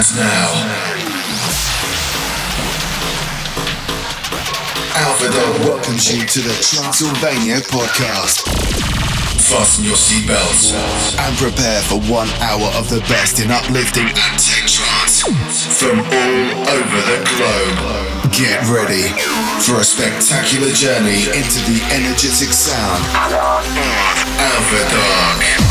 And now, Alpha Dog welcomes you to the Transylvania podcast. Fasten your seatbelts and prepare for one hour of the best in uplifting and tech trance from all over the globe. Get ready for a spectacular journey into the energetic sound of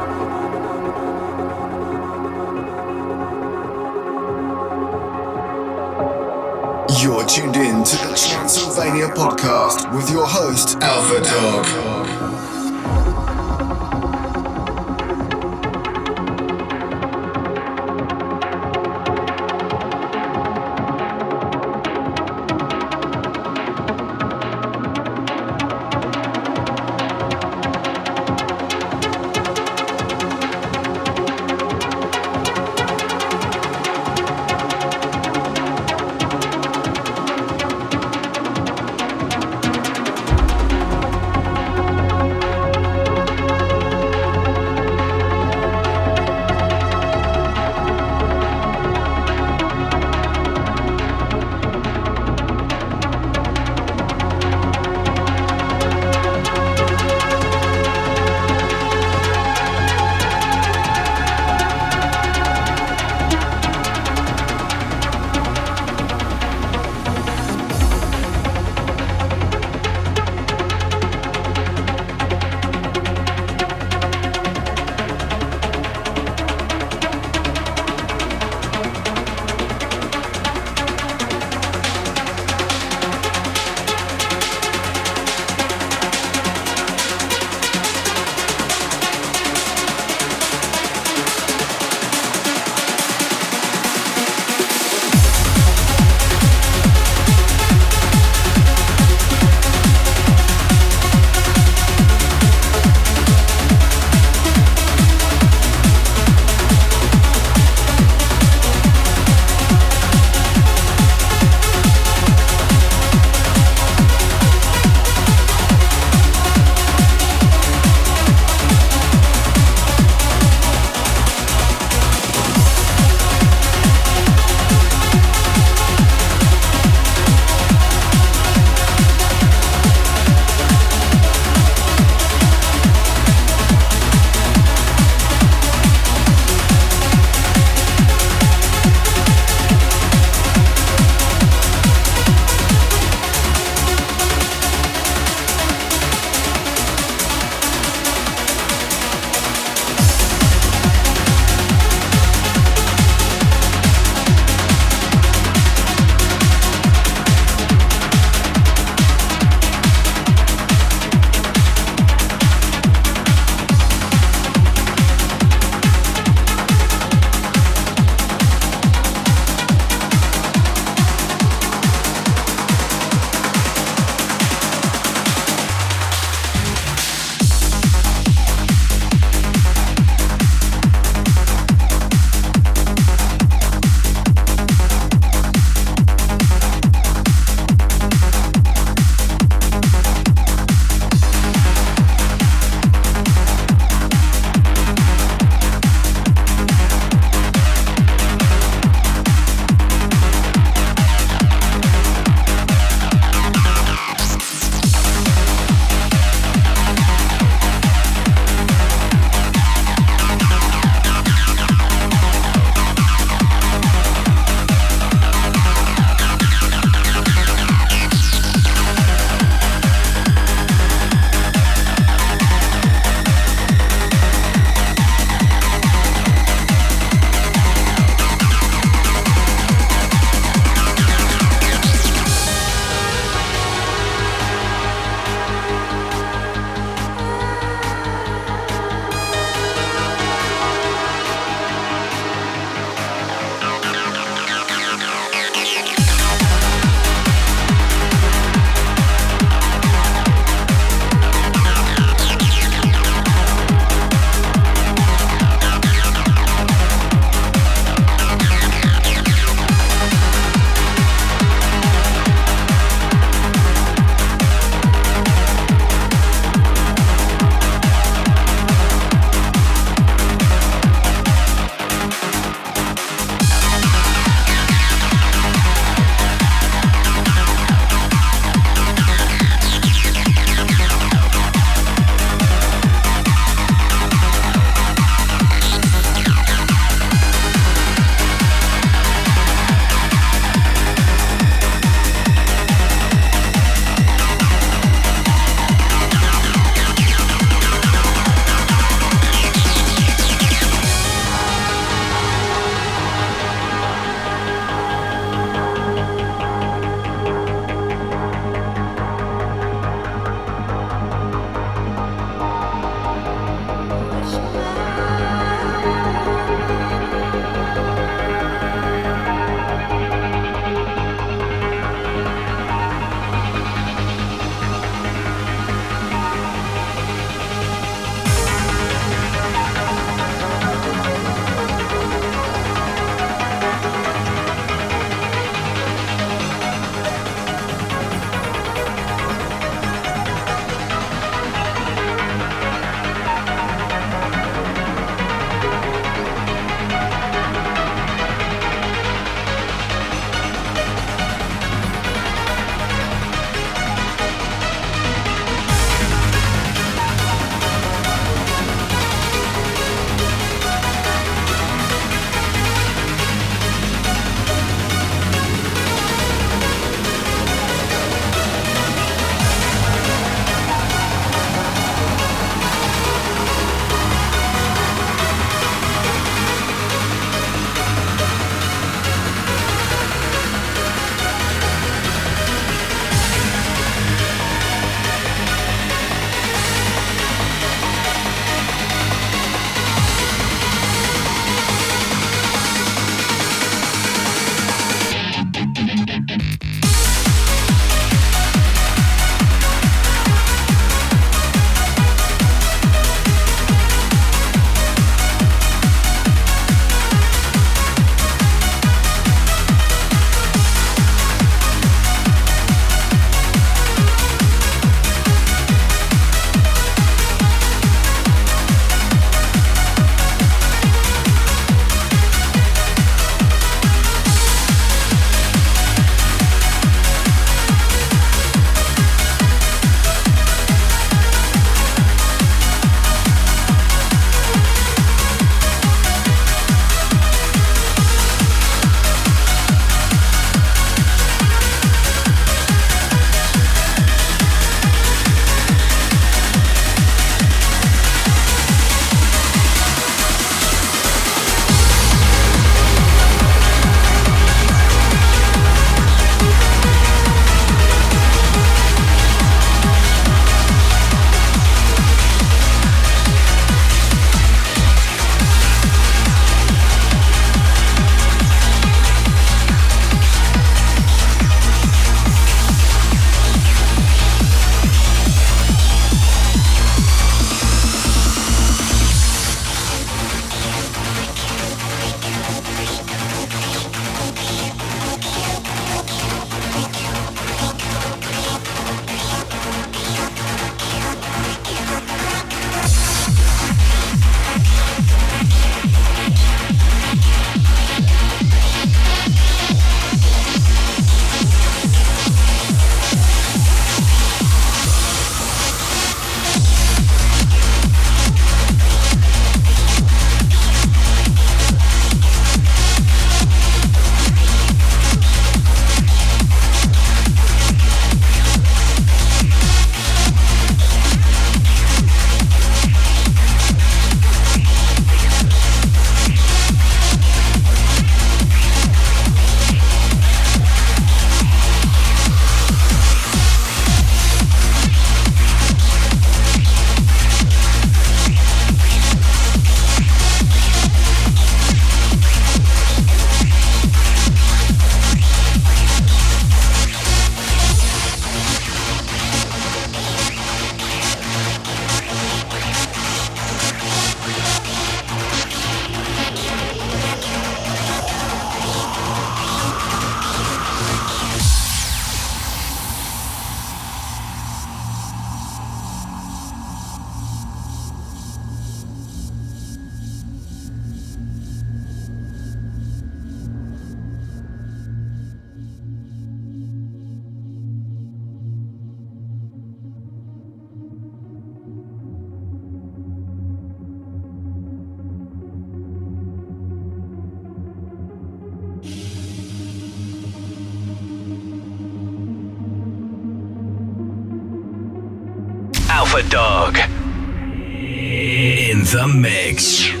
the mix.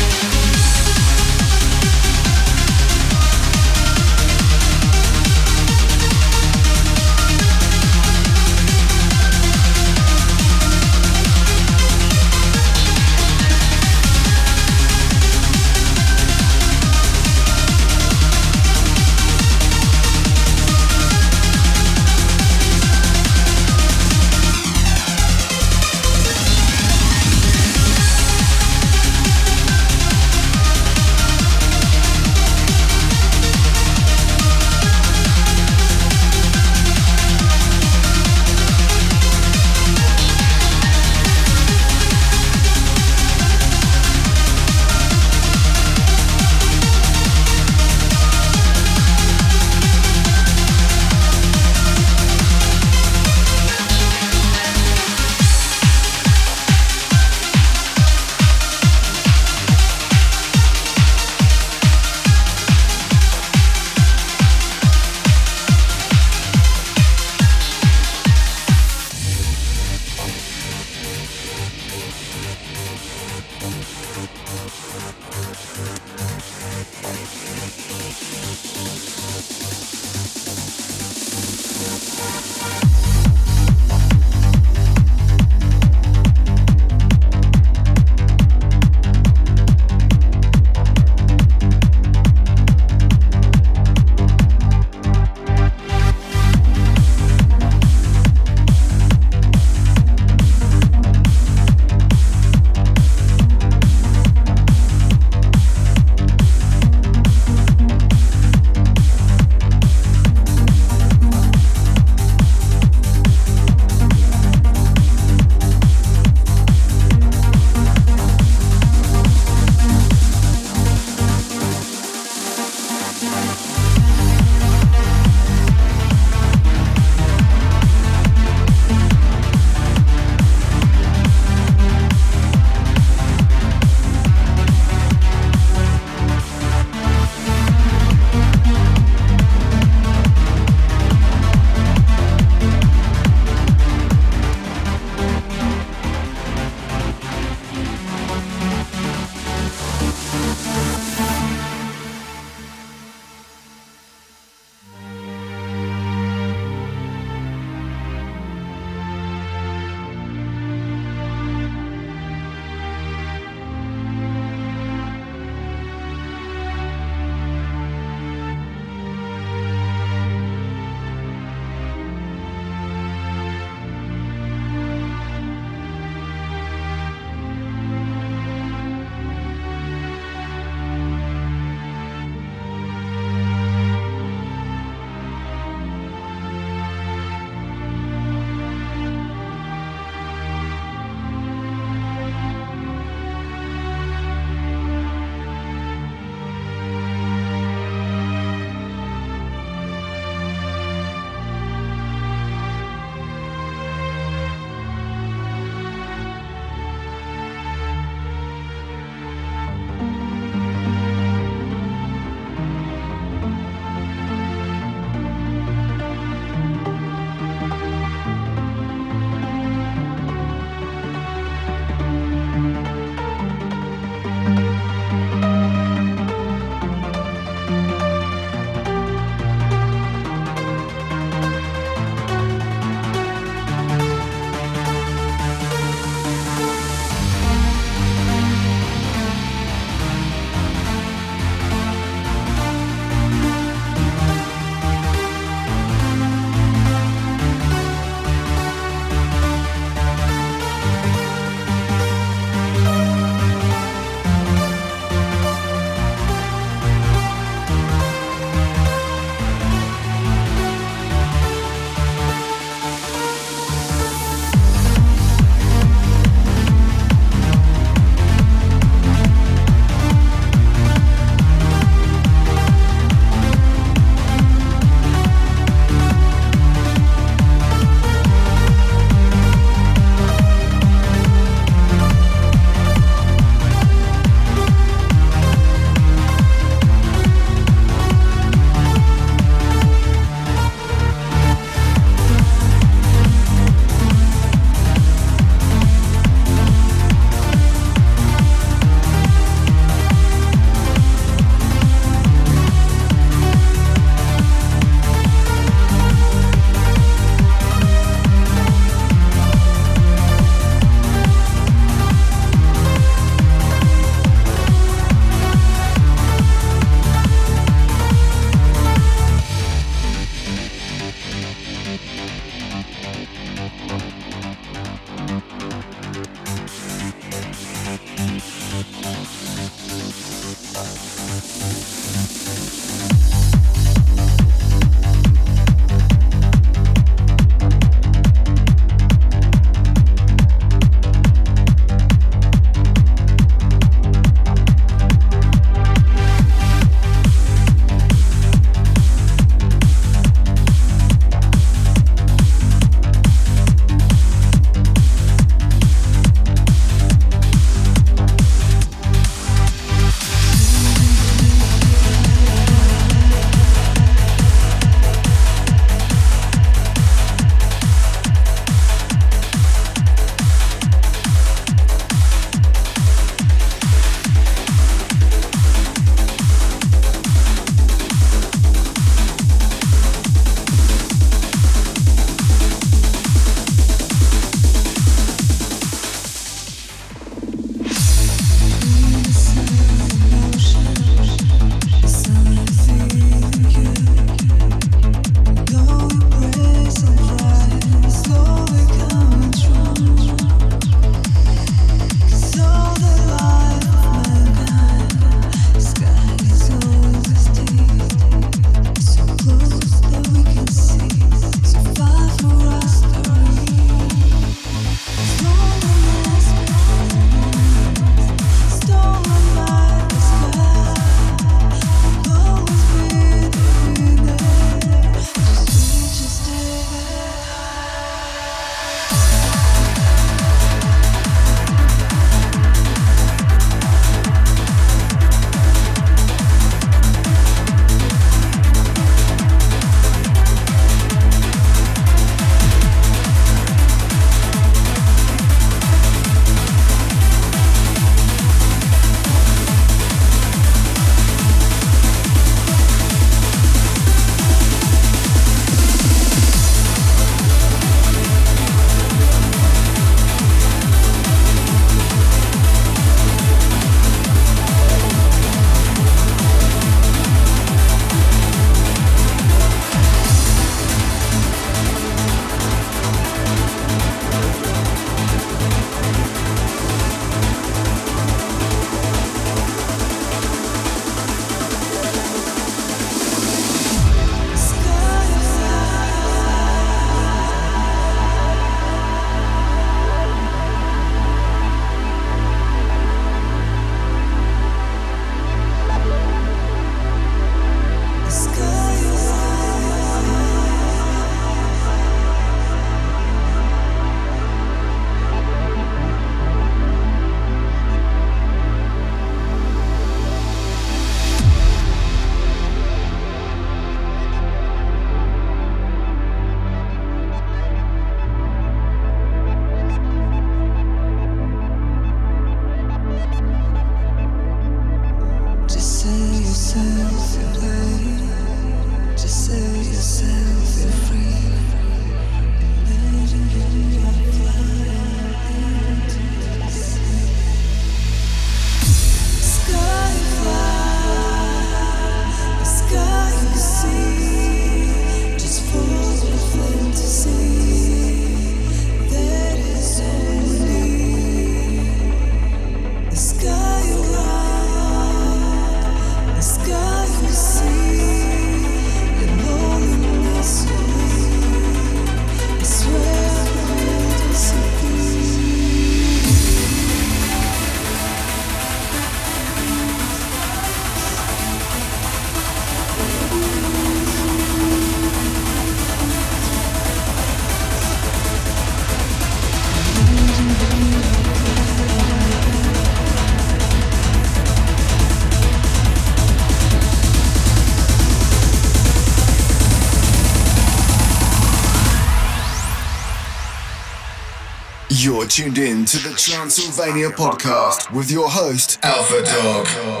Tuned in to the Transylvania podcast with your host, Alpha Dog.